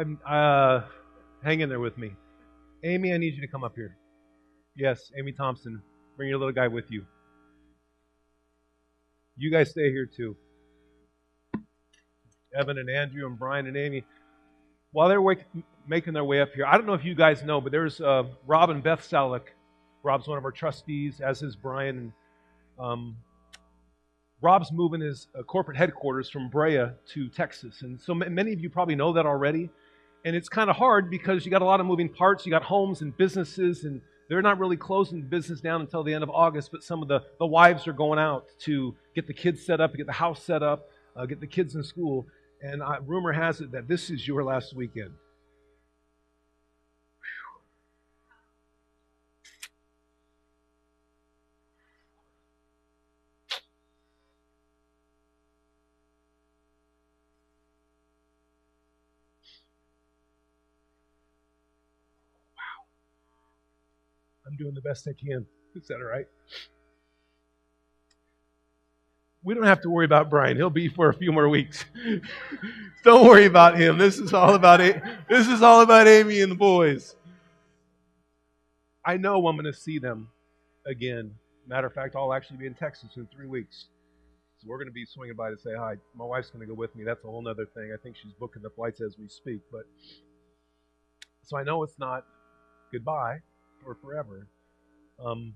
I'm uh, hang in there with me. Amy, I need you to come up here. Yes, Amy Thompson. Bring your little guy with you. You guys stay here too. Evan and Andrew and Brian and Amy. While they're wake, making their way up here, I don't know if you guys know, but there's uh, Rob and Beth Salick. Rob's one of our trustees, as is Brian. And, um, Rob's moving his uh, corporate headquarters from Brea to Texas. And so many of you probably know that already. And it's kind of hard because you got a lot of moving parts. You got homes and businesses, and they're not really closing the business down until the end of August. But some of the, the wives are going out to get the kids set up, get the house set up, uh, get the kids in school. And uh, rumor has it that this is your last weekend. Doing the best I can. Is that all right? We don't have to worry about Brian. He'll be for a few more weeks. don't worry about him. This is all about it. this is all about Amy and the boys. I know I'm going to see them again. Matter of fact, I'll actually be in Texas in three weeks. So we're going to be swinging by to say hi. My wife's going to go with me. That's a whole other thing. I think she's booking the flights as we speak. But so I know it's not goodbye or forever. Um,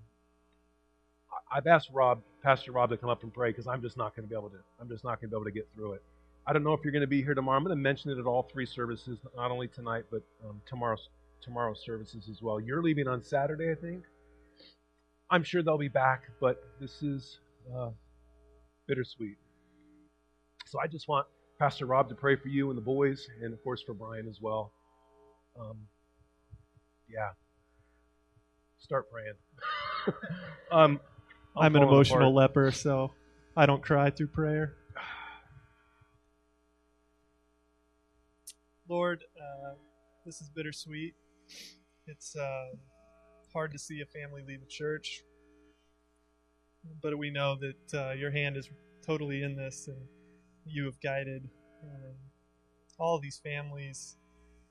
I've asked Rob, Pastor Rob, to come up and pray because I'm just not going to be able to. I'm just not going to be able to get through it. I don't know if you're going to be here tomorrow. I'm going to mention it at all three services, not only tonight but um, tomorrow's tomorrow's services as well. You're leaving on Saturday, I think. I'm sure they'll be back, but this is uh, bittersweet. So I just want Pastor Rob to pray for you and the boys, and of course for Brian as well. Um, yeah start praying. um, I'm an emotional apart. leper, so I don't cry through prayer. Lord, uh, this is bittersweet. It's uh, hard to see a family leave a church, but we know that uh, your hand is totally in this, and you have guided um, all these families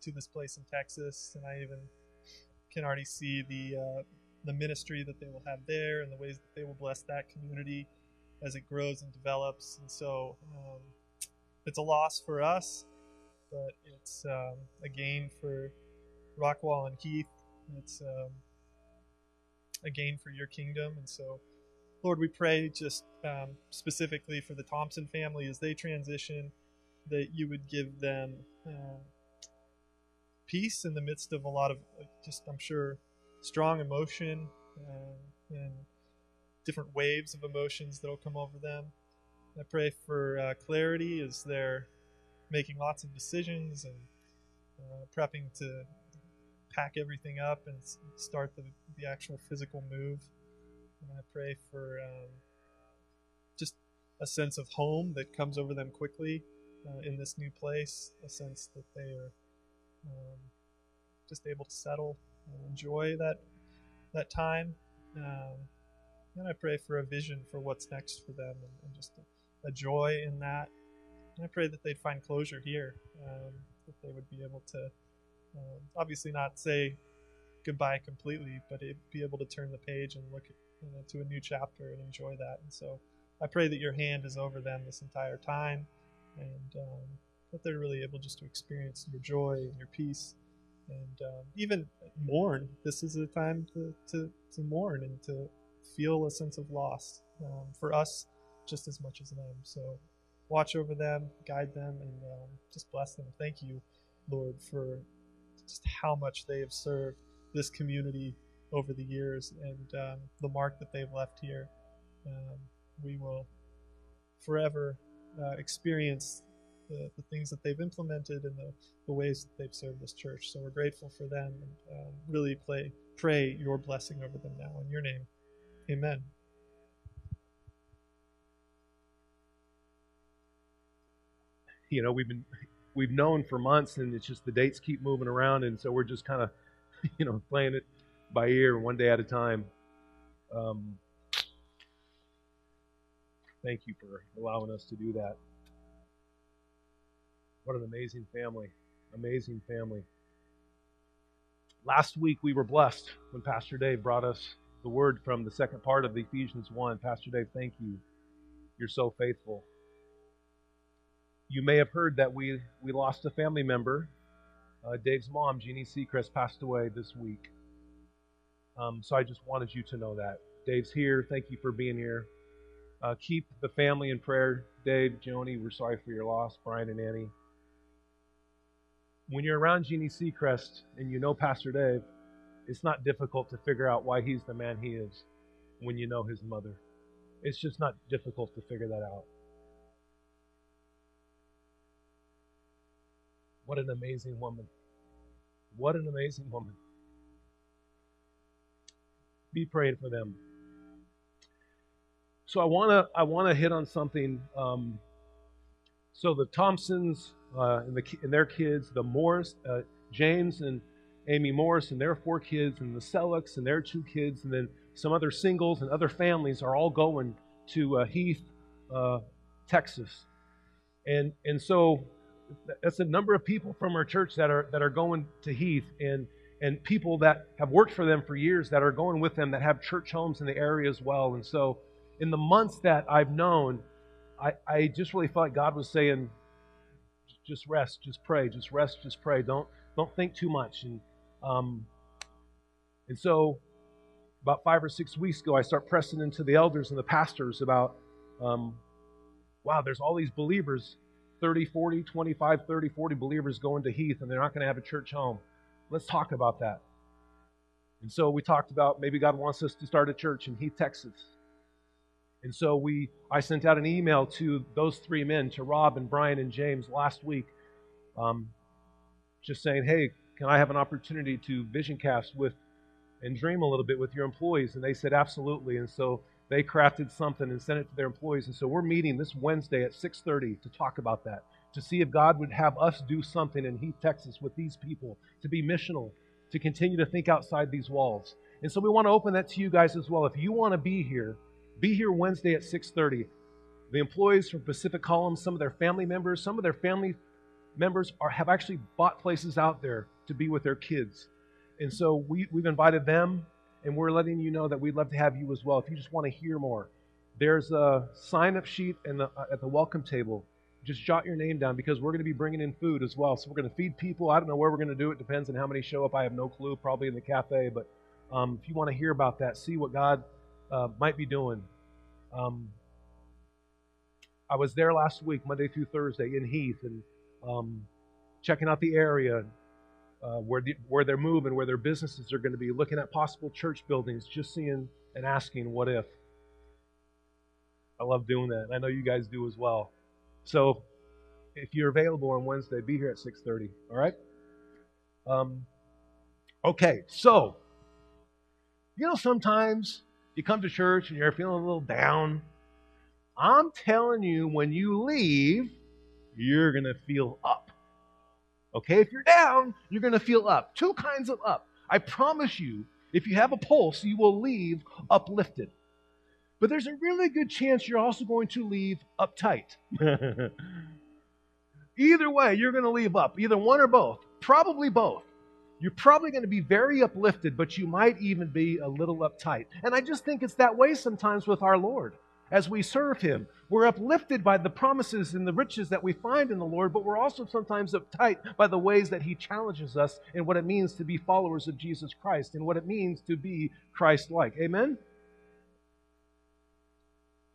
to this place in Texas, and I even can already see the uh, the ministry that they will have there and the ways that they will bless that community as it grows and develops. And so um, it's a loss for us, but it's um, a gain for Rockwall and Heath. It's um, a gain for your kingdom. And so, Lord, we pray just um, specifically for the Thompson family as they transition, that you would give them uh, peace in the midst of a lot of just, I'm sure, strong emotion uh, and different waves of emotions that'll come over them. I pray for uh, clarity as they're making lots of decisions and uh, prepping to pack everything up and start the, the actual physical move. And I pray for um, just a sense of home that comes over them quickly uh, in this new place, a sense that they are um, just able to settle and enjoy that that time. Um, and I pray for a vision for what's next for them and, and just a, a, joy in that. And I pray that they'd find closure here, um, that they would be able to um, obviously not say goodbye completely, but be able to turn the page and look at, you know, to a new chapter and enjoy that. And so I pray that your hand is over them this entire time and um, that they're really able just to experience your joy and your peace and um, even mourn. This is a time to, to, to mourn and to feel a sense of loss um, for us just as much as them. So watch over them, guide them, and um, just bless them. Thank you, Lord, for just how much they have served this community over the years and um, the mark that they've left here. Um, we will forever uh, experience the, the things that they've implemented and the, the ways that they've served this church. So we're grateful for them and um, really play, pray your blessing over them now. In your name, amen. You know, we've been we've known for months, and it's just the dates keep moving around, and so we're just kind of, you know, playing it by ear, one day at a time. Um, thank you for allowing us to do that. What an amazing family. amazing family. Last week we were blessed when Pastor Dave brought us the word from the second part of Ephesians 1. Pastor Dave, thank you. You're so faithful. You may have heard that we, we lost a family member. Uh, Dave's mom, Jeannie Seacrest, passed away this week. Um, so I just wanted you to know that. Dave's here. Thank you for being here. Uh, keep the family in prayer. Dave, Joni, we're sorry for your loss. Brian and Annie when you're around Jeannie Seacrest and you know Pastor Dave, it's not difficult to figure out why he's the man he is when you know his mother. It's just not difficult to figure that out. What an amazing woman. What an amazing woman. Be prayed for them. So I want to I want to hit on something. Um, so the Thompsons uh, and, the, and, their kids, the Morris, uh, James and Amy Morris and their four kids, and the Selicks and their two kids, and then some other singles and other families are all going to uh, Heath, uh, Texas. And, and so that's a number of people from our church that are, that are going to Heath, and, and people that have worked for them for years that are going with them that have church homes in the area as well. And so in the months that I've known, I, I just really felt like God was saying, just rest, just pray, just rest, just pray. Don't don't think too much. And um, and so about five or six weeks ago, I start pressing into the elders and the pastors about, um, wow, there's all these believers, 30, 40, 25, 30, 40 believers going to Heath, and they're not going to have a church home. Let's talk about that. And so we talked about maybe God wants us to start a church in Heath, Texas. And so we, I sent out an email to those three men, to Rob and Brian and James last week, um, just saying, hey, can I have an opportunity to vision cast with and dream a little bit with your employees? And they said, absolutely. And so they crafted something and sent it to their employees. And so we're meeting this Wednesday at 6:30 to talk about that, to see if God would have us do something in Heath, Texas, with these people, to be missional, to continue to think outside these walls. And so we want to open that to you guys as well. If you want to be here be here Wednesday at 6:30. The employees from Pacific Column, some of their family members, some of their family members are have actually bought places out there to be with their kids. And so we, we've invited them, and we're letting you know that we'd love to have you as well. If you just want to hear more, there's a sign up sheet the, at the welcome table. Just jot your name down because we're going to be bringing in food as well. So we're going to feed people. I don't know where we're going to do it. Depends on how many show up. I have no clue. Probably in the cafe. But um, if you want to hear about that, see what God uh, might be doing. Um, I was there last week, Monday through Thursday, in Heath, and um, checking out the area uh, where the, where they're moving, where their businesses are going to be, looking at possible church buildings, just seeing and asking, "What if?" I love doing that, and I know you guys do as well. So, if you're available on Wednesday, be here at 6:30. All right. Um, okay, so you know sometimes you come to church and you're feeling a little down. I'm telling you, when you leave, you're going to feel up. Okay? If you're down, you're going to feel up. Two kinds of up. I promise you, if you have a pulse, you will leave uplifted. But there's a really good chance you're also going to leave uptight. Either way, you're going to leave up, either one or both. Probably both you're probably going to be very uplifted, but you might even be a little uptight. And I just think it's that way sometimes with our Lord as we serve Him. We're uplifted by the promises and the riches that we find in the Lord, but we're also sometimes uptight by the ways that He challenges us and what it means to be followers of Jesus Christ and what it means to be Christ like. Amen?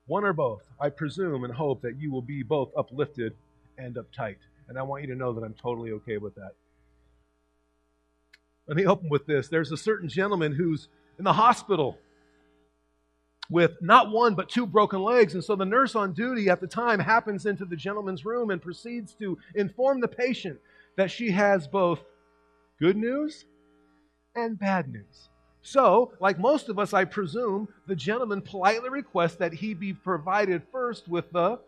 One or both. I presume and hope that you will be both uplifted and uptight. And I want you to know that I'm totally okay with that. Let me open with this. There's a certain gentleman who's in the hospital with not one but two broken legs. And so the nurse on duty at the time happens into the gentleman's room and proceeds to inform the patient that she has both good news and bad news. So, like most of us, I presume, the gentleman politely requests that he be provided first with the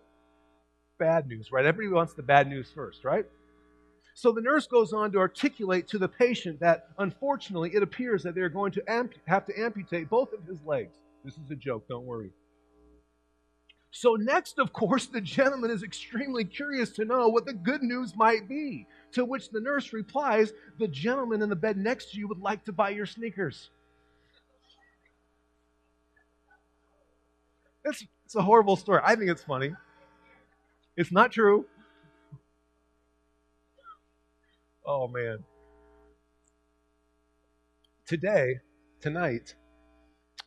bad news, right? Everybody wants the bad news first, right? So the nurse goes on to articulate to the patient that unfortunately it appears that they're going to amp- have to amputate both of his legs. This is a joke, don't worry. So, next, of course, the gentleman is extremely curious to know what the good news might be. To which the nurse replies, The gentleman in the bed next to you would like to buy your sneakers. It's, it's a horrible story. I think it's funny. It's not true. Oh, man. Today, tonight,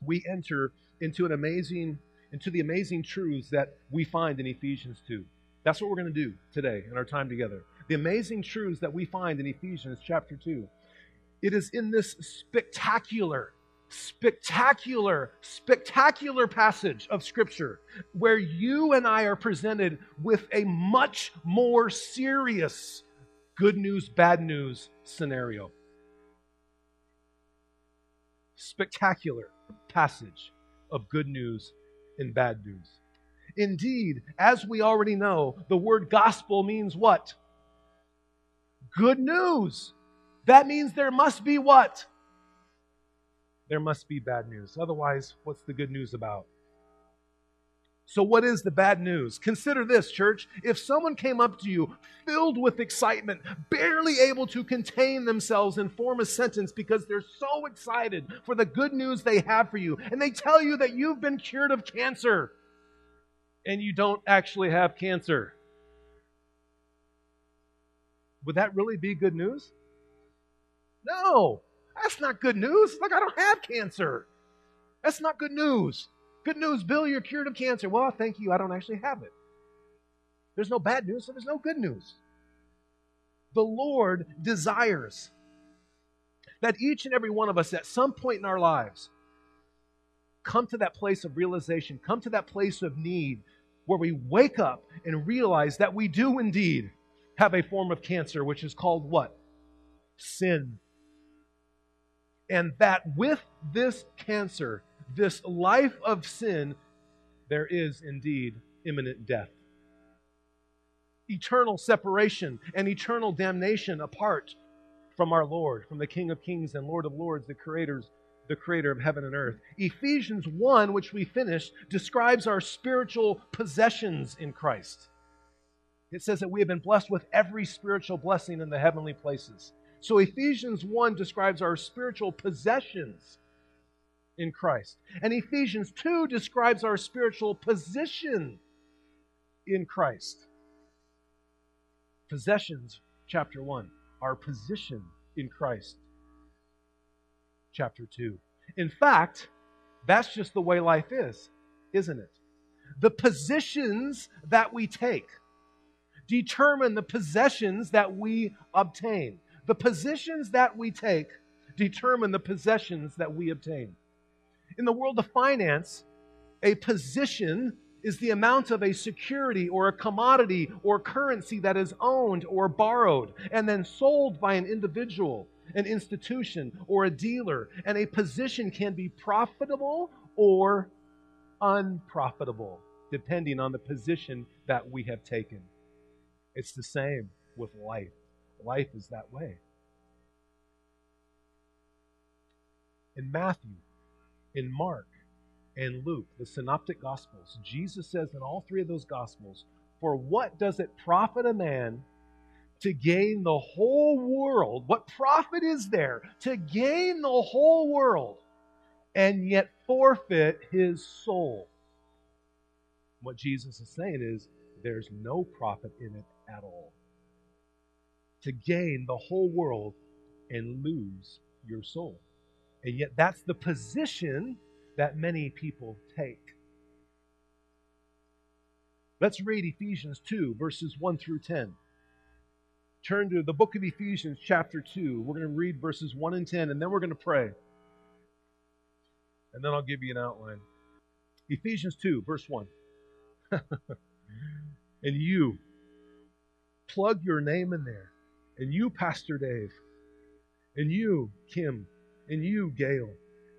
we enter into an amazing into the amazing truths that we find in Ephesians 2. That's what we're going to do today in our time together. The amazing truths that we find in Ephesians chapter 2. It is in this spectacular, spectacular, spectacular passage of Scripture where you and I are presented with a much more serious good news, bad news scenario. Spectacular passage of good news and bad news. Indeed, as we already know, the word gospel means what? Good news. That means there must be what? There must be bad news. Otherwise, what's the good news about? So, what is the bad news? Consider this, church. If someone came up to you filled with excitement, barely able to contain themselves and form a sentence because they're so excited for the good news they have for you, and they tell you that you've been cured of cancer and you don't actually have cancer, would that really be good news? No, that's not good news. Like, I don't have cancer. That's not good news. Good news, Bill, you're cured of cancer. Well, thank you. I don't actually have it. There's no bad news, so there's no good news. The Lord desires that each and every one of us at some point in our lives come to that place of realization, come to that place of need where we wake up and realize that we do indeed have a form of cancer, which is called what? Sin. And that with this cancer, this life of sin, there is indeed imminent death. Eternal separation and eternal damnation apart from our Lord, from the King of Kings and Lord of Lords, the creators, the creator of heaven and earth. Ephesians 1, which we finished, describes our spiritual possessions in Christ. It says that we have been blessed with every spiritual blessing in the heavenly places. So Ephesians 1 describes our spiritual possessions in Christ. And Ephesians 2 describes our spiritual position in Christ. Possessions, chapter 1, our position in Christ, chapter 2. In fact, that's just the way life is, isn't it? The positions that we take determine the possessions that we obtain. The positions that we take determine the possessions that we obtain. In the world of finance, a position is the amount of a security or a commodity or currency that is owned or borrowed and then sold by an individual, an institution, or a dealer. And a position can be profitable or unprofitable, depending on the position that we have taken. It's the same with life. Life is that way. In Matthew, in Mark and Luke, the synoptic gospels, Jesus says in all three of those gospels, For what does it profit a man to gain the whole world? What profit is there to gain the whole world and yet forfeit his soul? What Jesus is saying is there's no profit in it at all. To gain the whole world and lose your soul. And yet, that's the position that many people take. Let's read Ephesians 2, verses 1 through 10. Turn to the book of Ephesians, chapter 2. We're going to read verses 1 and 10, and then we're going to pray. And then I'll give you an outline. Ephesians 2, verse 1. and you, plug your name in there. And you, Pastor Dave. And you, Kim and you, Gail,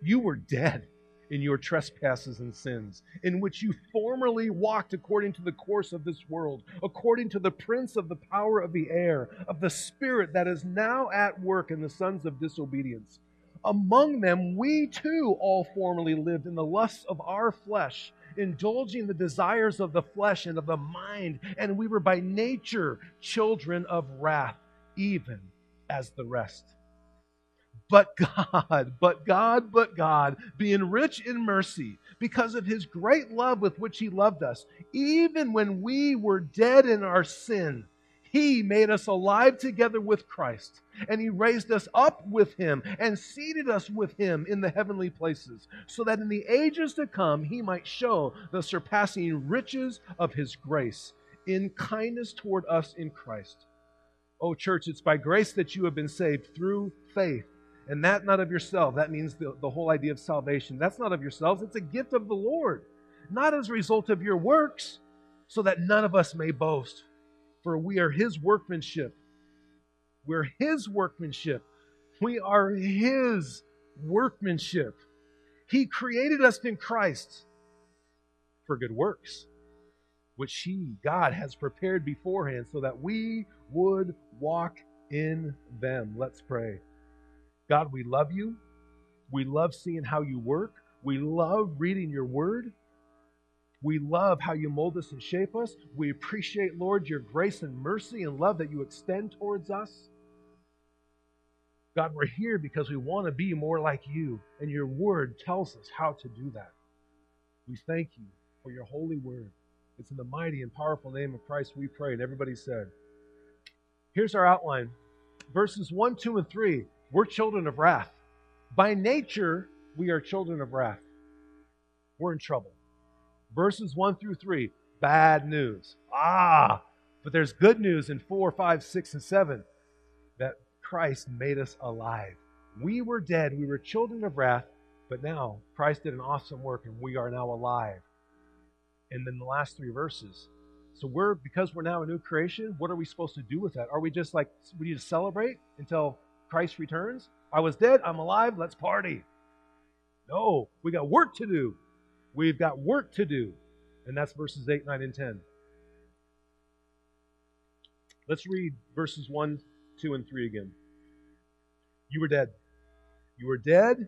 you were dead in your trespasses and sins, in which you formerly walked according to the course of this world, according to the prince of the power of the air, of the spirit that is now at work in the sons of disobedience. Among them, we too all formerly lived in the lusts of our flesh, indulging the desires of the flesh and of the mind, and we were by nature children of wrath even as the rest. But God, but God, but God, being rich in mercy, because of his great love with which he loved us, even when we were dead in our sin, he made us alive together with Christ, and He raised us up with Him and seated us with Him in the heavenly places, so that in the ages to come He might show the surpassing riches of His grace in kindness toward us in Christ. Oh, church, it's by grace that you have been saved through faith. And that not of yourself. That means the, the whole idea of salvation. That's not of yourselves. It's a gift of the Lord, not as a result of your works, so that none of us may boast for we are his workmanship. We're his workmanship. We are his workmanship. He created us in Christ for good works, which he, God, has prepared beforehand so that we would walk in them. Let's pray. God, we love you. We love seeing how you work. We love reading your word. We love how you mold us and shape us. We appreciate, Lord, your grace and mercy and love that you extend towards us. God, we're here because we want to be more like you, and your word tells us how to do that. We thank you for your holy word. It's in the mighty and powerful name of Christ we pray. And everybody said, Here's our outline verses 1, 2, and 3. We're children of wrath. By nature, we are children of wrath. We're in trouble verses 1 through 3, bad news. Ah, but there's good news in 4, 5, 6, and 7 that Christ made us alive. We were dead, we were children of wrath, but now Christ did an awesome work and we are now alive. And then the last three verses. So we're because we're now a new creation, what are we supposed to do with that? Are we just like we need to celebrate until Christ returns? I was dead, I'm alive, let's party. No, we got work to do. We've got work to do. And that's verses 8, 9, and 10. Let's read verses 1, 2, and 3 again. You were dead. You were dead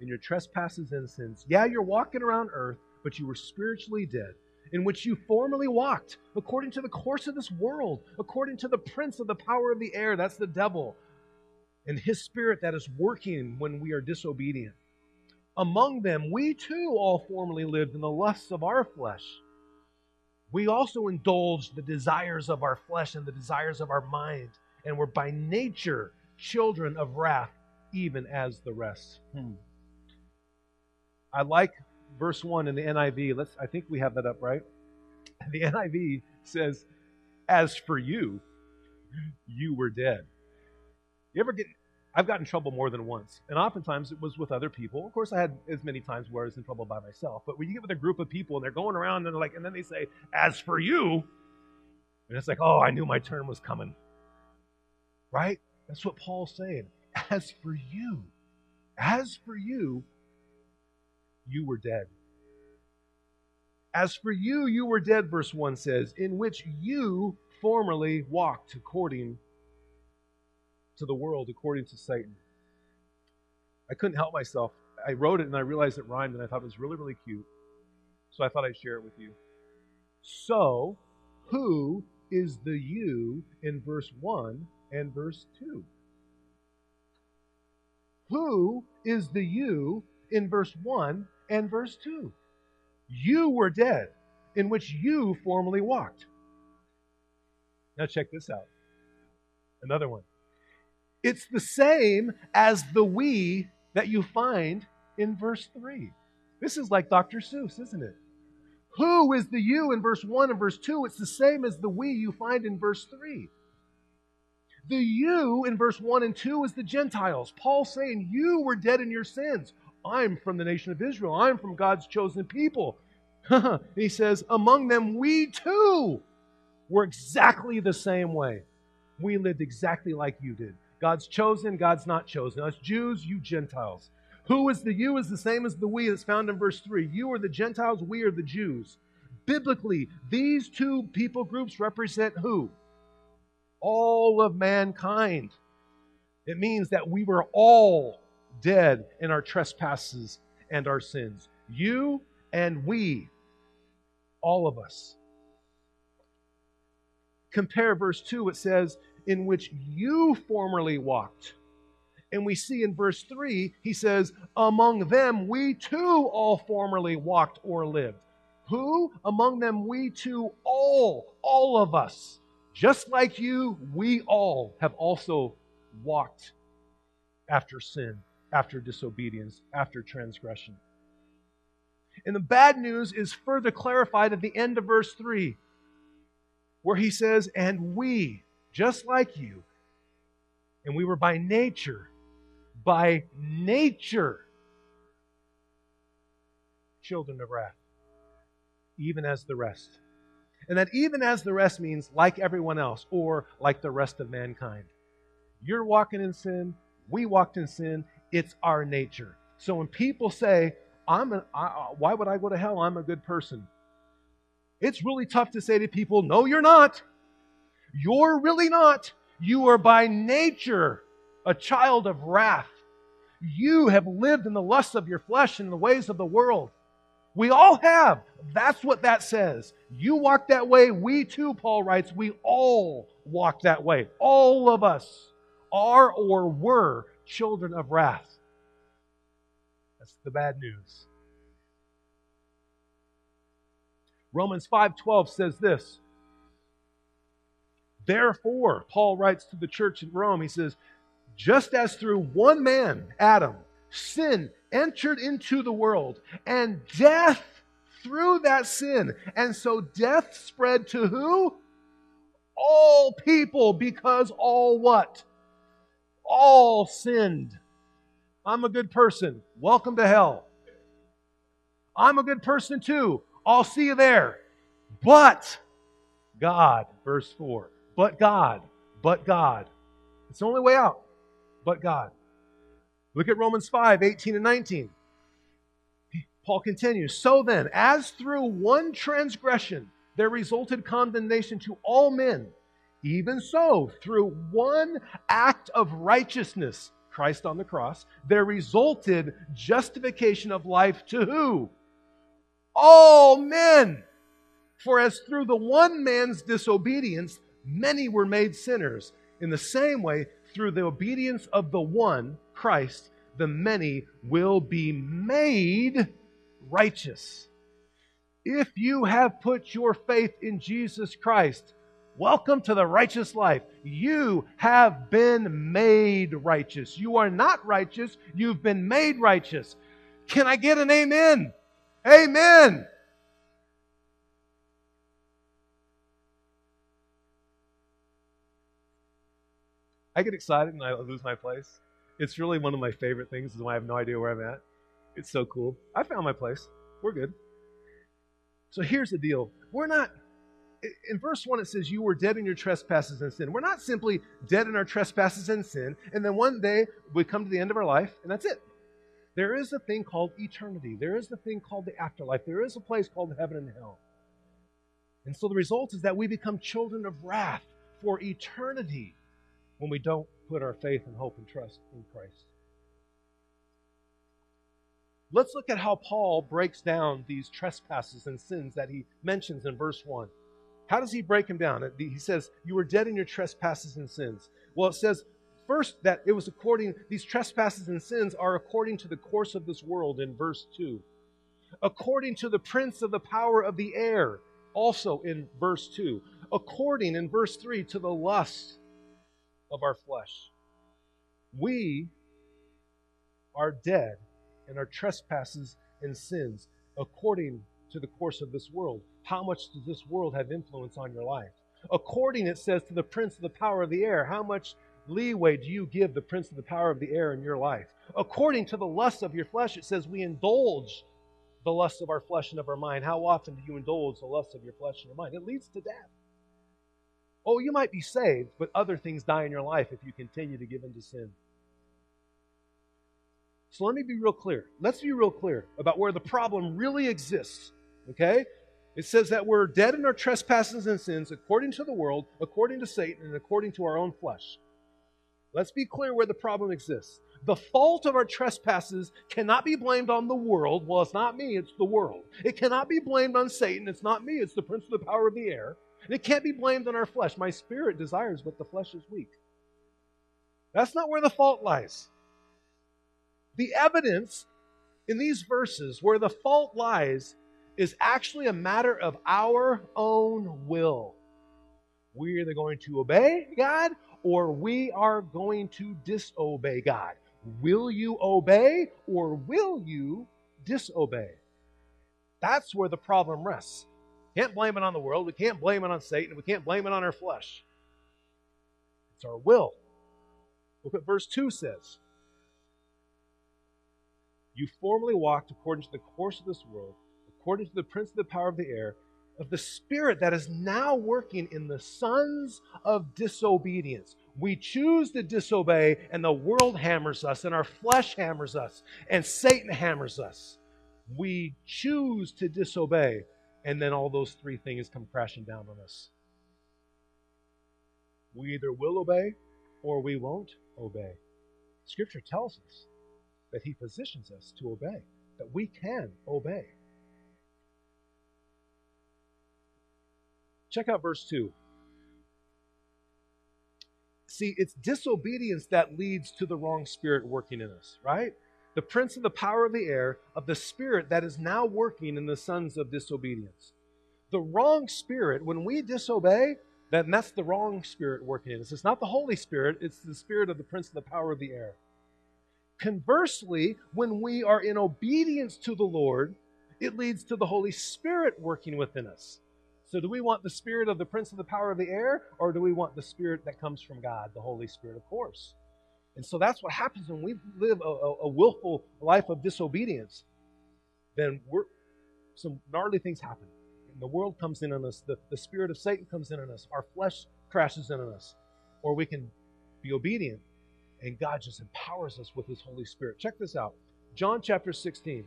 in your trespasses and sins. Yeah, you're walking around earth, but you were spiritually dead, in which you formerly walked, according to the course of this world, according to the prince of the power of the air, that's the devil, and his spirit that is working when we are disobedient. Among them, we too all formerly lived in the lusts of our flesh. We also indulged the desires of our flesh and the desires of our mind, and were by nature children of wrath, even as the rest. Hmm. I like verse 1 in the NIV. Let's I think we have that up, right? The NIV says, As for you, you were dead. You ever get I've gotten in trouble more than once, and oftentimes it was with other people. Of course, I had as many times where I was in trouble by myself. But when you get with a group of people and they're going around and they're like, and then they say, "As for you," and it's like, "Oh, I knew my turn was coming." Right? That's what Paul's saying. As for you, as for you, you were dead. As for you, you were dead, verse 1 says, in which you formerly walked according to the world according to Satan. I couldn't help myself. I wrote it and I realized it rhymed and I thought it was really, really cute. So I thought I'd share it with you. So, who is the you in verse 1 and verse 2? Who is the you in verse 1 and verse 2? You were dead, in which you formerly walked. Now, check this out. Another one. It's the same as the we that you find in verse 3. This is like Dr. Seuss, isn't it? Who is the you in verse 1 and verse 2? It's the same as the we you find in verse 3. The you in verse 1 and 2 is the Gentiles. Paul saying, You were dead in your sins. I'm from the nation of Israel. I'm from God's chosen people. he says, Among them, we too were exactly the same way. We lived exactly like you did. God's chosen, God's not chosen. Us Jews, you Gentiles. Who is the you is the same as the we that's found in verse 3. You are the Gentiles, we are the Jews. Biblically, these two people groups represent who? All of mankind. It means that we were all dead in our trespasses and our sins. You and we, all of us. Compare verse 2, it says, in which you formerly walked. And we see in verse 3, he says, Among them we too all formerly walked or lived. Who? Among them we too all, all of us. Just like you, we all have also walked after sin, after disobedience, after transgression. And the bad news is further clarified at the end of verse 3, where he says, And we, just like you, and we were by nature, by nature, children of wrath, even as the rest. And that even as the rest means like everyone else or like the rest of mankind. You're walking in sin, we walked in sin, it's our nature. So when people say, I'm a, I, why would I go to hell? I'm a good person. It's really tough to say to people, no, you're not. You're really not. You are by nature a child of wrath. You have lived in the lusts of your flesh and the ways of the world. We all have. That's what that says. You walk that way. We too, Paul writes, we all walk that way. All of us are or were children of wrath. That's the bad news. Romans 5:12 says this. Therefore, Paul writes to the church in Rome, he says, just as through one man, Adam, sin entered into the world, and death through that sin. And so death spread to who? All people, because all what? All sinned. I'm a good person. Welcome to hell. I'm a good person too. I'll see you there. But God, verse 4. But God, but God. It's the only way out. But God. Look at Romans 5 18 and 19. Paul continues So then, as through one transgression there resulted condemnation to all men, even so, through one act of righteousness, Christ on the cross, there resulted justification of life to who? All men. For as through the one man's disobedience, many were made sinners. In the same way, through the obedience of the one, Christ, the many will be made righteous. If you have put your faith in Jesus Christ, Welcome to the righteous life. You have been made righteous. You are not righteous, you've been made righteous. Can I get an amen? Amen. I get excited and I lose my place. It's really one of my favorite things, is why I have no idea where I'm at. It's so cool. I found my place. We're good. So here's the deal. We're not in verse 1 it says you were dead in your trespasses and sin we're not simply dead in our trespasses and sin and then one day we come to the end of our life and that's it there is a thing called eternity there is a thing called the afterlife there is a place called heaven and hell and so the result is that we become children of wrath for eternity when we don't put our faith and hope and trust in christ let's look at how paul breaks down these trespasses and sins that he mentions in verse 1 how does he break them down? He says, You were dead in your trespasses and sins. Well, it says first that it was according, these trespasses and sins are according to the course of this world in verse 2. According to the prince of the power of the air, also in verse 2. According in verse 3 to the lust of our flesh. We are dead in our trespasses and sins according to the course of this world how much does this world have influence on your life? According, it says, to the prince of the power of the air, how much leeway do you give the prince of the power of the air in your life? According to the lust of your flesh, it says, we indulge the lust of our flesh and of our mind. How often do you indulge the lust of your flesh and your mind? It leads to death. Oh, you might be saved, but other things die in your life if you continue to give in to sin. So let me be real clear. Let's be real clear about where the problem really exists. Okay? It says that we're dead in our trespasses and sins according to the world, according to Satan, and according to our own flesh. Let's be clear where the problem exists. The fault of our trespasses cannot be blamed on the world. Well, it's not me, it's the world. It cannot be blamed on Satan. It's not me, it's the prince of the power of the air. And it can't be blamed on our flesh. My spirit desires, but the flesh is weak. That's not where the fault lies. The evidence in these verses where the fault lies is actually a matter of our own will. We're either going to obey God or we are going to disobey God. Will you obey or will you disobey? That's where the problem rests. Can't blame it on the world. We can't blame it on Satan. We can't blame it on our flesh. It's our will. Look what verse 2 says. You formerly walked according to the course of this world, according to the prince of the power of the air, of the spirit that is now working in the sons of disobedience. We choose to disobey, and the world hammers us, and our flesh hammers us, and Satan hammers us. We choose to disobey, and then all those three things come crashing down on us. We either will obey or we won't obey. Scripture tells us that He positions us to obey, that we can obey. Check out verse 2. See, it's disobedience that leads to the wrong spirit working in us, right? The prince of the power of the air, of the spirit that is now working in the sons of disobedience. The wrong spirit, when we disobey, then that's the wrong spirit working in us. It's not the Holy Spirit, it's the spirit of the prince of the power of the air. Conversely, when we are in obedience to the Lord, it leads to the Holy Spirit working within us. So, do we want the spirit of the prince of the power of the air, or do we want the spirit that comes from God, the Holy Spirit, of course? And so that's what happens when we live a, a, a willful life of disobedience. Then some gnarly things happen. And the world comes in on us, the, the spirit of Satan comes in on us, our flesh crashes in on us. Or we can be obedient, and God just empowers us with His Holy Spirit. Check this out John chapter 16.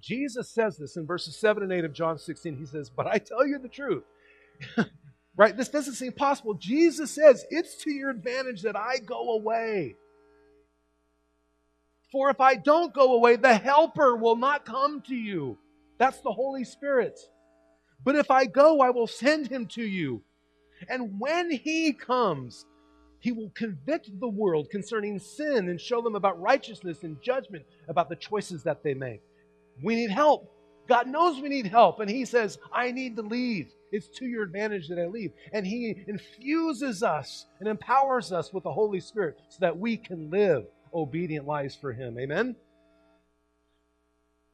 Jesus says this in verses 7 and 8 of John 16. He says, But I tell you the truth. right? This doesn't seem possible. Jesus says, It's to your advantage that I go away. For if I don't go away, the Helper will not come to you. That's the Holy Spirit. But if I go, I will send him to you. And when he comes, he will convict the world concerning sin and show them about righteousness and judgment about the choices that they make. We need help. God knows we need help, and He says, I need to leave. It's to your advantage that I leave. And He infuses us and empowers us with the Holy Spirit so that we can live obedient lives for Him. Amen?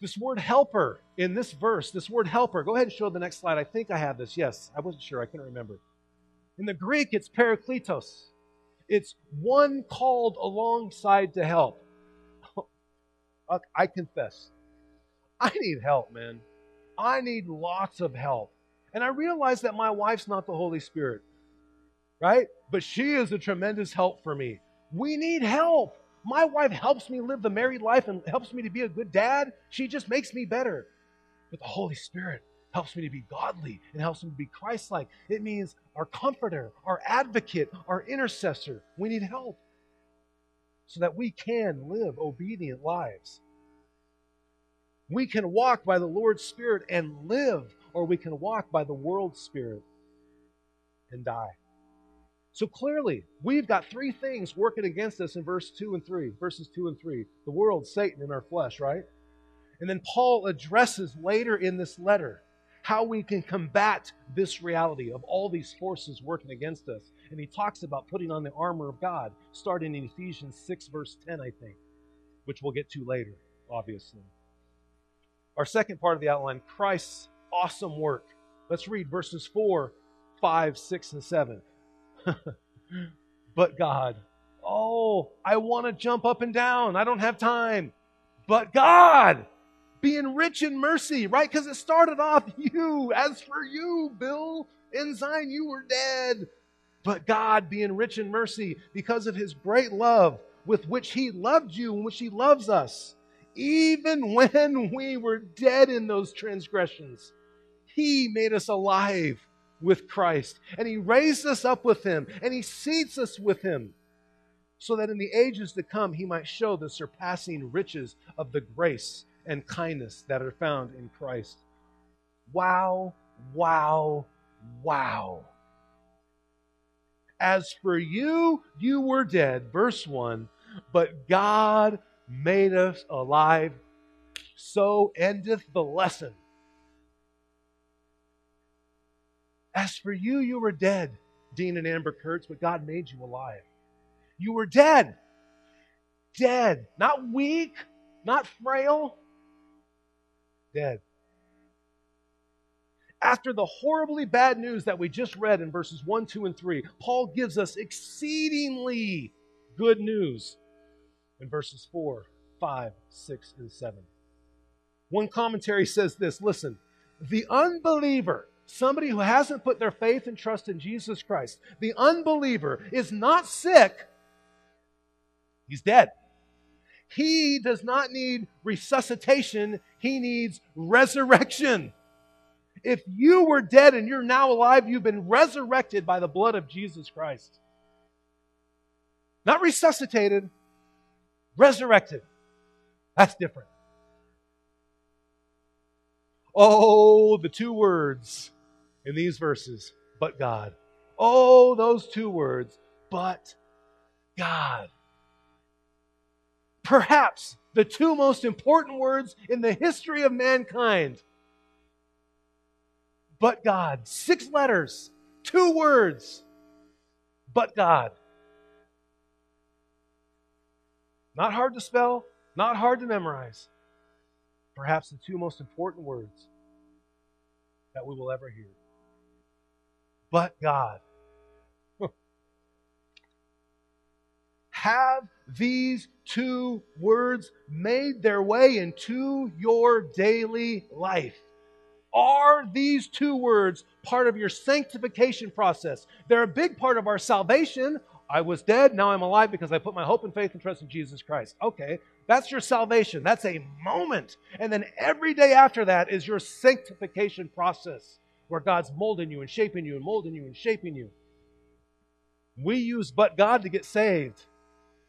This word helper in this verse, this word helper, go ahead and show the next slide. I think I have this. Yes, I wasn't sure. I couldn't remember. In the Greek, it's parakletos. It's one called alongside to help. I confess, I need help, man. I need lots of help. And I realize that my wife's not the Holy Spirit, right? But she is a tremendous help for me. We need help. My wife helps me live the married life and helps me to be a good dad. She just makes me better. But the Holy Spirit helps me to be godly and helps me to be Christ like. It means our comforter, our advocate, our intercessor. We need help so that we can live obedient lives. We can walk by the Lord's Spirit and live, or we can walk by the world's Spirit and die. So clearly, we've got three things working against us in verse 2 and 3, verses 2 and 3. The world, Satan, and our flesh, right? And then Paul addresses later in this letter how we can combat this reality of all these forces working against us. And he talks about putting on the armor of God, starting in Ephesians 6, verse 10, I think, which we'll get to later, obviously. Our second part of the outline Christ's awesome work. Let's read verses 4, 5, 6, and 7. but God. Oh, I want to jump up and down. I don't have time. But God, being rich in mercy, right? Because it started off you. As for you, Bill Ensign, you were dead. But God, being rich in mercy, because of his great love with which he loved you and which he loves us, even when we were dead in those transgressions, He made us alive with Christ. And He raised us up with Him. And He seats us with Him. So that in the ages to come, He might show the surpassing riches of the grace and kindness that are found in Christ. Wow, wow, wow. As for you, you were dead, verse 1, but God made us alive. So endeth the lesson. As for you, you were dead, Dean and Amber Kurtz, but God made you alive. You were dead. Dead. Not weak, not frail. Dead. After the horribly bad news that we just read in verses 1, 2, and 3, Paul gives us exceedingly good news in verses 4, 5, 6, and 7. One commentary says this listen, the unbeliever somebody who hasn't put their faith and trust in Jesus Christ, the unbeliever, is not sick, he's dead. He does not need resuscitation, he needs resurrection. If you were dead and you're now alive, you've been resurrected by the blood of Jesus Christ. Not resuscitated, resurrected. That's different. Oh, the two words in these verses, but God. Oh, those two words, but God. Perhaps the two most important words in the history of mankind. But God. Six letters, two words, but God. Not hard to spell, not hard to memorize. Perhaps the two most important words that we will ever hear but God. Have these two words made their way into your daily life? Are these two words part of your sanctification process? They're a big part of our salvation. I was dead, now I'm alive because I put my hope and faith and trust in Jesus Christ. Okay, that's your salvation. That's a moment. And then every day after that is your sanctification process where God's molding you and shaping you and molding you and shaping you. We use but God to get saved.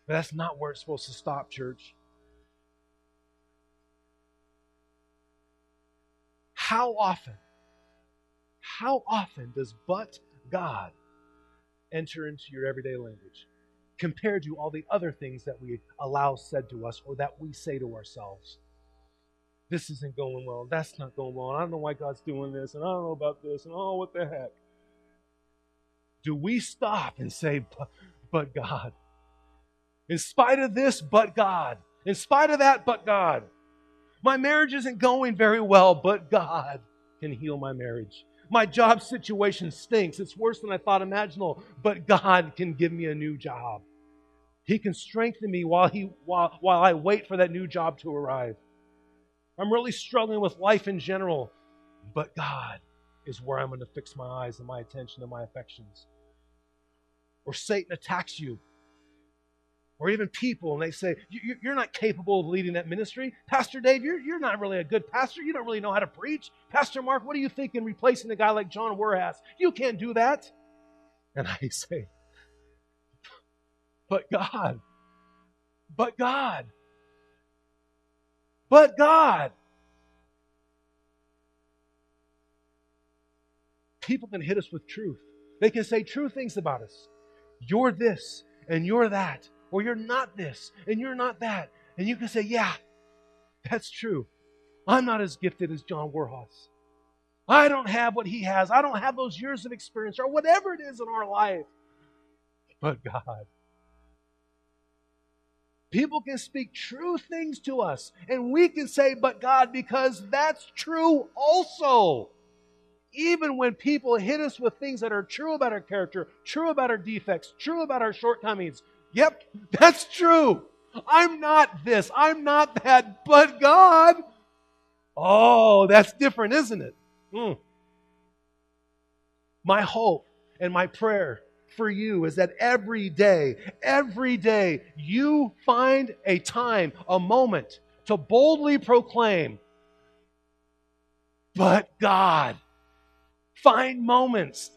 But that's not where it's supposed to stop, church. How often, how often does but God enter into your everyday language compared to all the other things that we allow said to us or that we say to ourselves? this isn't going well. That's not going well. I don't know why God's doing this, and I don't know about this, and oh, what the heck. Do we stop and say, but, but God? In spite of this, but God. In spite of that, but God. My marriage isn't going very well, but God can heal my marriage. My job situation stinks. It's worse than I thought imaginable, but God can give me a new job. He can strengthen me while, he, while, while I wait for that new job to arrive. I'm really struggling with life in general. But God is where I'm going to fix my eyes and my attention and my affections. Or Satan attacks you. Or even people, and they say, You're not capable of leading that ministry. Pastor Dave, you're, you're not really a good pastor. You don't really know how to preach. Pastor Mark, what are you thinking replacing a guy like John Werhas? You can't do that. And I say, But God, but God, but God. People can hit us with truth. They can say true things about us. You're this and you're that, or you're not this and you're not that. And you can say, Yeah, that's true. I'm not as gifted as John Werhas. I don't have what he has. I don't have those years of experience or whatever it is in our life. But God. People can speak true things to us, and we can say, but God, because that's true also. Even when people hit us with things that are true about our character, true about our defects, true about our shortcomings, yep, that's true. I'm not this, I'm not that, but God. Oh, that's different, isn't it? Mm. My hope and my prayer for you is that every day, every day, you find a time, a moment to boldly proclaim, but God. Find moments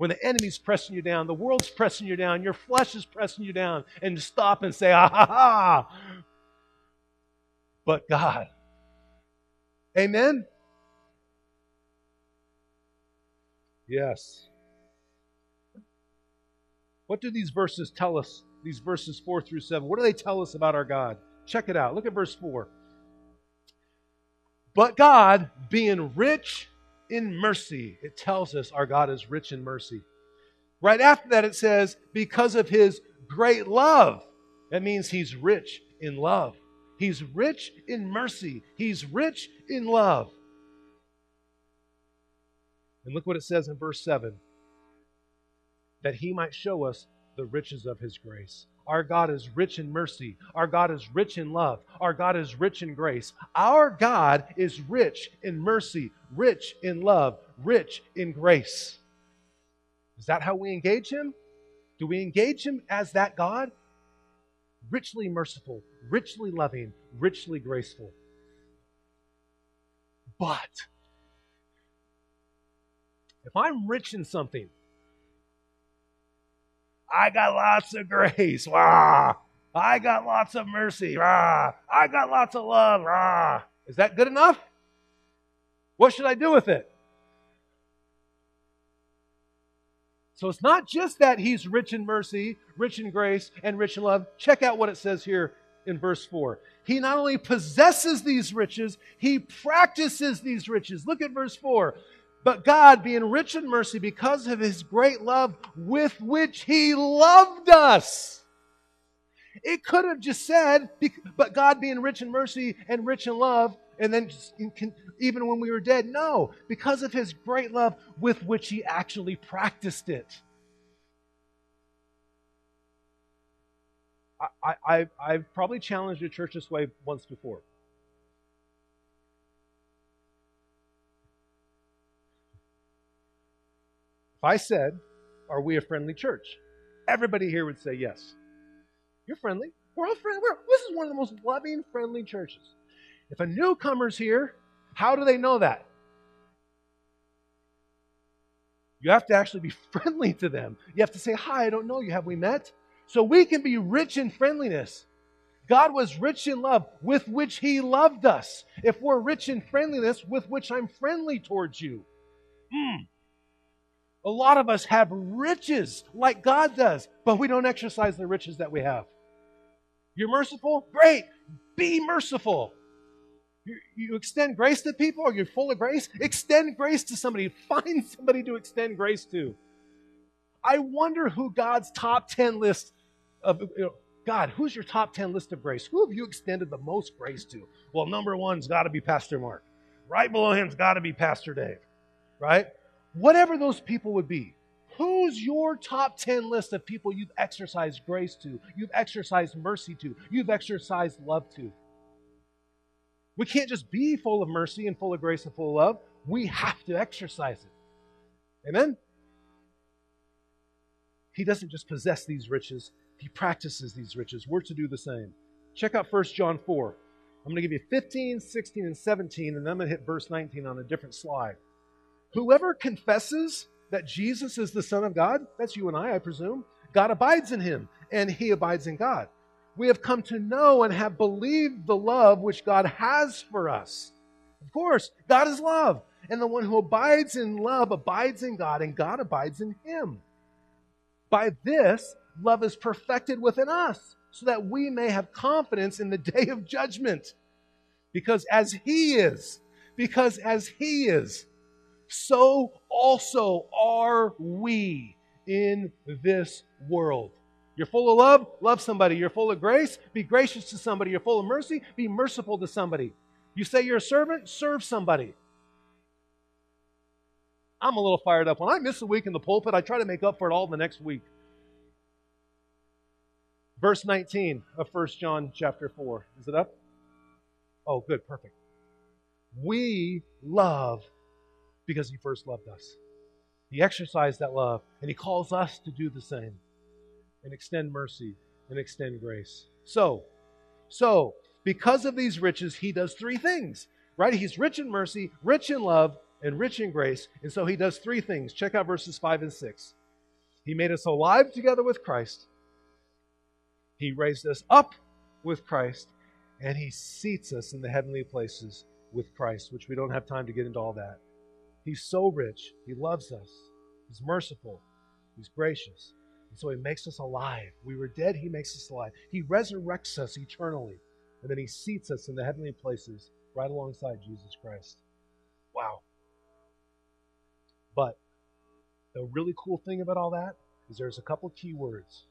when the enemy's pressing you down, the world's pressing you down, your flesh is pressing you down, and stop and say, ah ha ha. But God. Amen? Yes. What do these verses tell us? These verses 4 through 7. What do they tell us about our God? Check it out. Look at verse 4. But God, being rich in mercy, it tells us our God is rich in mercy. Right after that, it says, because of his great love. That means he's rich in love. He's rich in mercy. He's rich in love. And look what it says in verse 7 that he might show us the riches of his grace. Our God is rich in mercy. Our God is rich in love. Our God is rich in grace. Our God is rich in mercy, rich in love, rich in grace. Is that how we engage him? Do we engage him as that God? Richly merciful, richly loving, richly graceful. But if I'm rich in something, I got lots of grace. Rah. I got lots of mercy. Rah. I got lots of love. Rah. Is that good enough? What should I do with it? So it's not just that he's rich in mercy, rich in grace, and rich in love. Check out what it says here in verse 4. He not only possesses these riches, he practices these riches. Look at verse 4. But God, being rich in mercy because of his great love with which he loved us. It could have just said, but God being rich in mercy and rich in love, and then even when we were dead. No, because of his great love with which he actually practiced it. I, I, I've probably challenged a church this way once before. If I said, Are we a friendly church? Everybody here would say yes. You're friendly. We're all friendly. We're, this is one of the most loving, friendly churches. If a newcomer's here, how do they know that? You have to actually be friendly to them. You have to say, Hi, I don't know you. Have we met? So we can be rich in friendliness. God was rich in love with which He loved us. If we're rich in friendliness, with which I'm friendly towards you. Mm. A lot of us have riches like God does, but we don't exercise the riches that we have. You're merciful? Great. Be merciful. You, you, extend grace to people or you're full of grace? Extend grace to somebody. Find somebody to extend grace to. I wonder who God's top 10 list of, you know, God, who's your top 10 list of grace? Who have you extended the most grace to? Well, number one's got to be Pastor Mark. Right below him's got to be Pastor Dave. Right? whatever those people would be, who's your top 10 list of people you've exercised grace to, you've exercised mercy to, you've exercised love to? We can't just be full of mercy and full of grace and full of love. We have to exercise it. Amen? He doesn't just possess these riches, he practices these riches. We're to do the same. Check out 1 John 4. I'm going to give you 15, 16, and 17, and then I'm going to hit verse 19 on a different slide. Whoever confesses that Jesus is the Son of God, that's you and I, I presume, God abides in him, and he abides in God. We have come to know and have believed the love which God has for us. Of course, God is love, and the one who abides in love abides in God, and God abides in him. By this, love is perfected within us, so that we may have confidence in the day of judgment. Because as he is, because as he is, so also are we in this world. You're full of love, love somebody. You're full of grace, be gracious to somebody. You're full of mercy, be merciful to somebody. You say you're a servant, serve somebody. I'm a little fired up. When I miss a week in the pulpit, I try to make up for it all the next week. Verse 19 of 1 John chapter 4. Is it up? Oh, good, perfect. We love because he first loved us. He exercised that love, and he calls us to do the same and extend mercy and extend grace. So, so because of these riches, he does three things, right? He's rich in mercy, rich in love, and rich in grace. And so he does three things. Check out verses 5 and 6. He made us alive together with Christ, he raised us up with Christ, and he seats us in the heavenly places with Christ, which we don't have time to get into all that. He's so rich. He loves us. He's merciful. He's gracious. So he makes us alive. We were dead, he makes us alive. He resurrects us eternally. And then he seats us in the heavenly places right alongside Jesus Christ. Wow. But the really cool thing about all that is there's a couple key words.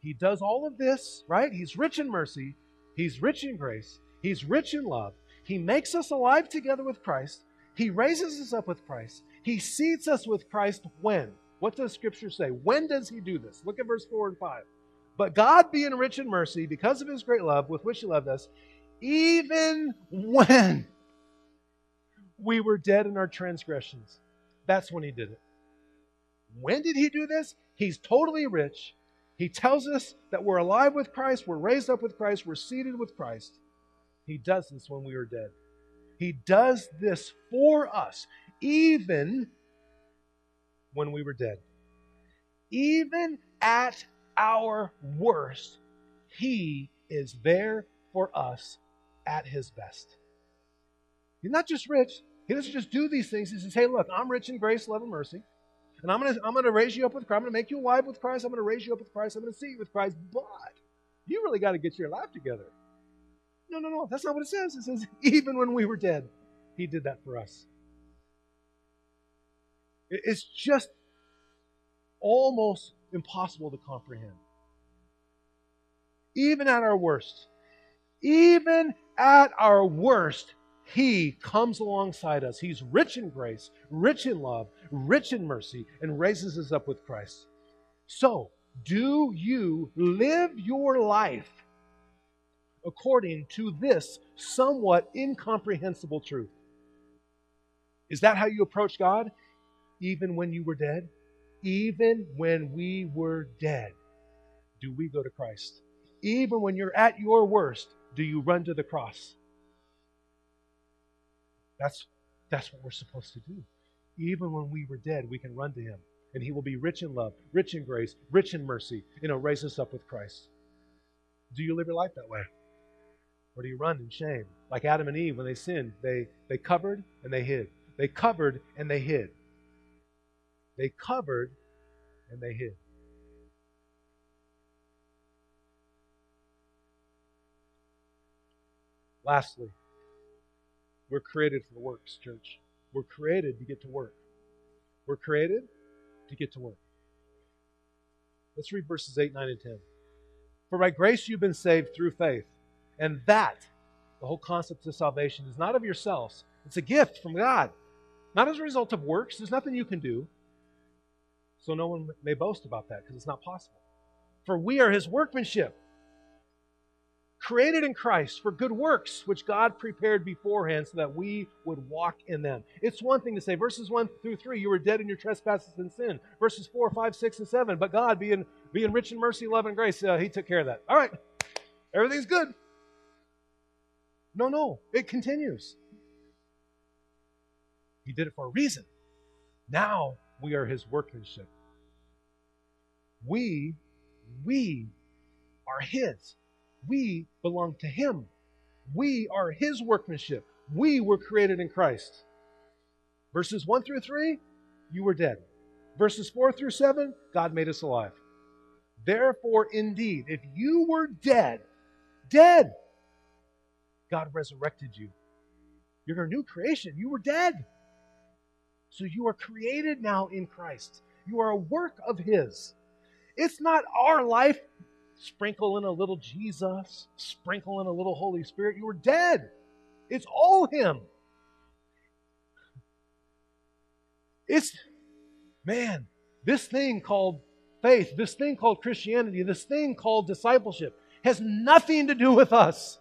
He does all of this, right? He's rich in mercy, he's rich in grace, he's rich in love. He makes us alive together with Christ. He raises us up with Christ. He seats us with Christ when? What does Scripture say? When does He do this? Look at verse 4 and 5. But God, being rich in mercy, because of His great love with which He loved us, even when we were dead in our transgressions, that's when He did it. When did He do this? He's totally rich. He tells us that we're alive with Christ, we're raised up with Christ, we're seated with Christ. He does this when we are dead. He does this for us, even when we were dead. Even at our worst, He is there for us at His best. He's not just rich. He doesn't just do these things. He says, Hey, look, I'm rich in grace, love, and mercy. And I'm going to I'm to raise you up with Christ. I'm going to make you alive with Christ. I'm going to raise you up with Christ. I'm going to see you with Christ. But you really got to get your life together. No, no, no. That's not what it says. It says, even when we were dead, He did that for us. It's just almost impossible to comprehend. Even at our worst, even at our worst, He comes alongside us. He's rich in grace, rich in love, rich in mercy, and raises us up with Christ. So, do you live your life according to this somewhat incomprehensible truth? Is that how you approach God? Even when you were dead? Even when we were dead, do we go to Christ? Even when you're at your worst, do you run to the cross? That's, that's what we're supposed to do. Even when we were dead, we can run to Him, and He will be rich in love, rich in grace, rich in mercy, and He'll raise us up with Christ. Do you live your life that way? Or do you run in shame? Like Adam and Eve, when they sinned, they, they covered and they hid. They covered and they hid. They covered and they hid. Lastly, we're created for works, church. We're created to get to work. We're created to get to work. Let's read verses 8, 9, and 10. For by grace you've been saved through faith. And that, the whole concept of salvation, is not of yourselves. It's a gift from God. Not as a result of works. There's nothing you can do. So no one may boast about that because it's not possible. For we are his workmanship, created in Christ for good works, which God prepared beforehand so that we would walk in them. It's one thing to say, verses 1 through 3, you were dead in your trespasses and sin. Verses 4, 5, 6, and 7, but God, being, being rich in mercy, love, and grace, uh, he took care of that. All right, everything's good. No, no, it continues. He did it for a reason. Now we are his workmanship. We, we are his. We belong to him. We are his workmanship. We were created in Christ. Verses 1 through 3, you were dead. Verses 4 through 7, God made us alive. Therefore, indeed, if you were dead, dead, God resurrected you. You're a new creation. You were dead. So you are created now in Christ. You are a work of His. It's not our life. Sprinkle in a little Jesus, sprinkle in a little Holy Spirit. You were dead. It's all Him. It's, man, this thing called faith, this thing called Christianity, this thing called discipleship has nothing to do with us.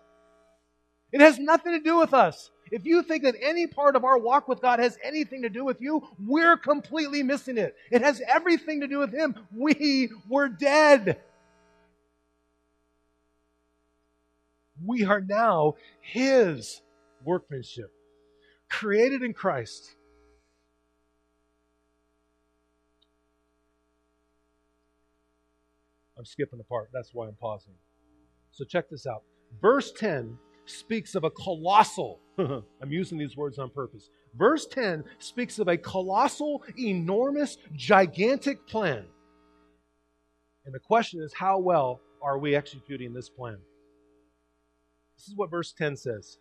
It has nothing to do with us. If you think that any part of our walk with God has anything to do with you, we're completely missing it. It has everything to do with Him. We were dead. We are now His workmanship, created in Christ. I'm skipping a part. That's why I'm pausing. So check this out. Verse 10 speaks of a colossal, I'm using these words on purpose. Verse 10 speaks of a colossal, enormous, gigantic plan. And the question is, how well are we executing this plan? This is what verse 10 says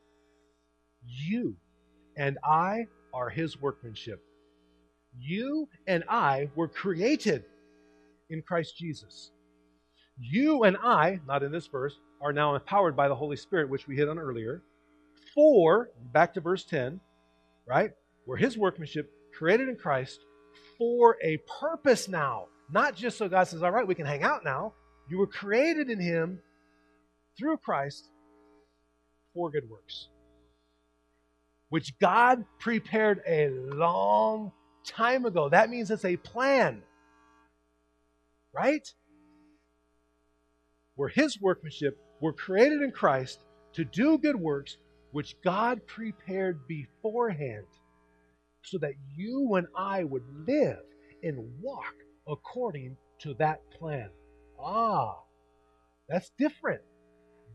You and I are his workmanship. You and I were created in Christ Jesus. You and I, not in this verse, are now empowered by the Holy Spirit, which we hit on earlier, for, back to verse 10, right? We're his workmanship, created in Christ for a purpose now. Not just so God says, all right, we can hang out now. You were created in him through Christ for good works, which God prepared a long time ago. That means it's a plan, right? We're His workmanship. We're created in Christ to do good works, which God prepared beforehand so that you and I would live and walk according to that plan. Ah, that's different.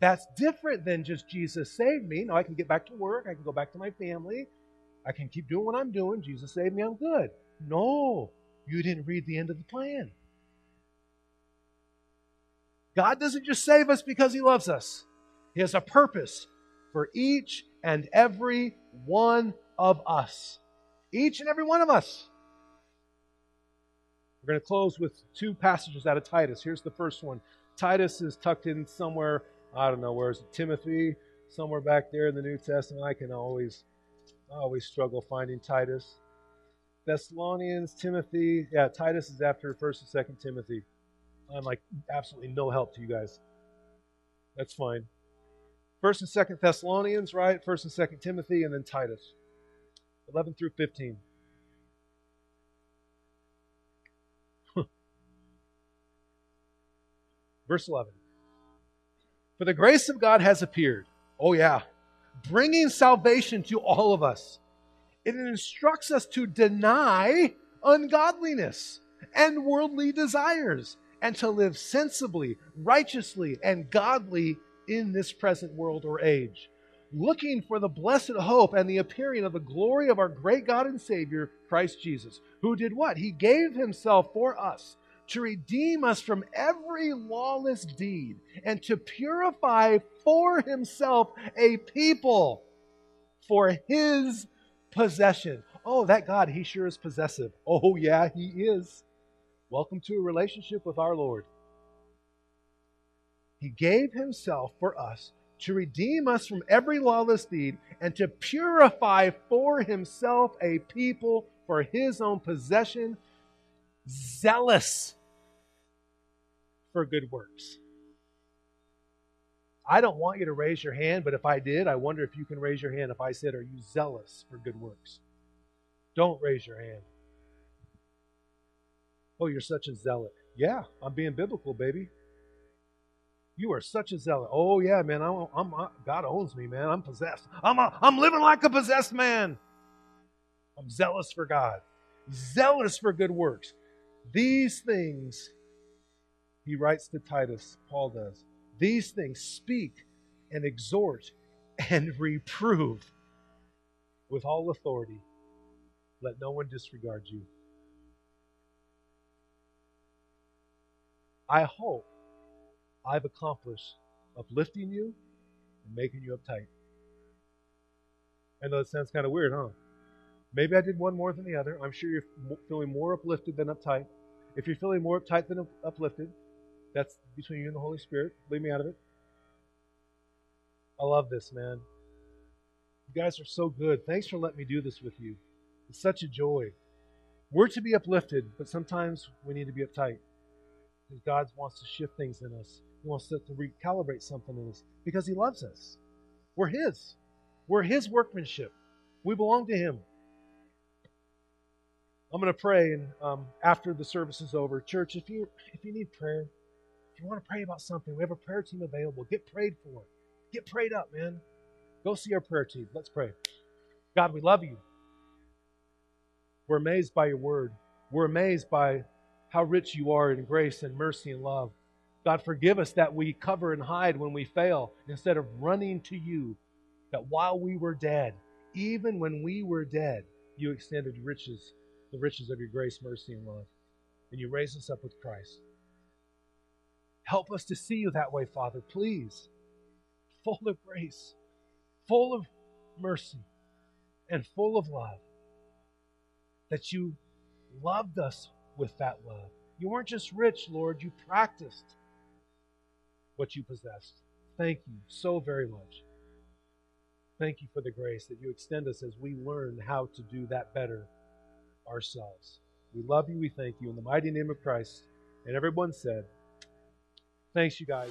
That's different than just Jesus saved me. Now I can get back to work. I can go back to my family. I can keep doing what I'm doing. Jesus saved me. I'm good. No, you didn't read the end of the plan. God doesn't just save us because He loves us, He has a purpose for each and every one of us. Each and every one of us. We're going to close with two passages out of Titus. Here's the first one. Titus is tucked in somewhere I don't know, where is it? Timothy, somewhere back there in the New Testament. I can always, I always struggle finding Titus. Thessalonians, Timothy. Yeah, Titus is after 1st and 2nd Timothy. I'm like absolutely no help to you guys. That's fine. 1st and 2nd Thessalonians, right? 1st and 2nd Timothy, and then Titus. 11 through 15. Verse 11. For the grace of God has appeared. Oh, yeah. Bringing salvation to all of us. It instructs us to deny ungodliness and worldly desires and to live sensibly, righteously, and godly in this present world or age, looking for the blessed hope and the appearing of the glory of our great God and Savior, Christ Jesus, who did what? He gave himself for us to redeem us from every lawless deed and to purify for himself a people for his possession. Oh, that God, he sure is possessive. Oh, yeah, he is. Welcome to a relationship with our Lord. He gave himself for us to redeem us from every lawless deed and to purify for himself a people for his own possession zealous for good works. I don't want you to raise your hand, but if I did, I wonder if you can raise your hand if I said, Are you zealous for good works? Don't raise your hand. Oh, you're such a zealot. Yeah, I'm being biblical, baby. You are such a zealot. Oh yeah, man. I'm, I'm, God owns me, man. I'm possessed. I'm, a, I'm living like a possessed man. I'm zealous for God, zealous for good works. These things, he writes to Titus, Paul does, these things speak and exhort and reprove with all authority. Let no one disregard you. I hope I've accomplished uplifting you and making you uptight. I know it sounds kind of weird, huh? Maybe I did one more than the other. I'm sure you're feeling more uplifted than uptight. If you're feeling more uptight than uplifted, that's between you and the Holy Spirit. Leave me out of it. I love this, man. You guys are so good. Thanks for letting me do this with you. It's such a joy. We're to be uplifted, but sometimes we need to be uptight. Because God wants to shift things in us. He wants to, to recalibrate something in us because He loves us. We're His. We're His workmanship. We belong to Him. I'm going to pray, and um, after the service is over, church, if you if you need prayer, if you want to pray about something, we have a prayer team available. Get prayed for. Get prayed up, man. Go see our prayer team. Let's pray. God, we love you. We're amazed by your word. We're amazed by how rich you are in grace and mercy and love. God, forgive us that we cover and hide when we fail instead of running to you that while we were dead, even when we were dead, you extended riches, the riches of your grace, mercy, and love. And you raised us up with Christ. Help us to see you that way, Father, please. Full of grace, full of mercy, and full of love. That you loved us with that love. You weren't just rich, Lord, you practiced what you possessed. Thank you so very much. Thank you for the grace that you extend us as we learn how to do that better ourselves. We love you. We thank you. In the mighty name of Christ. And everyone said, Thanks, you guys.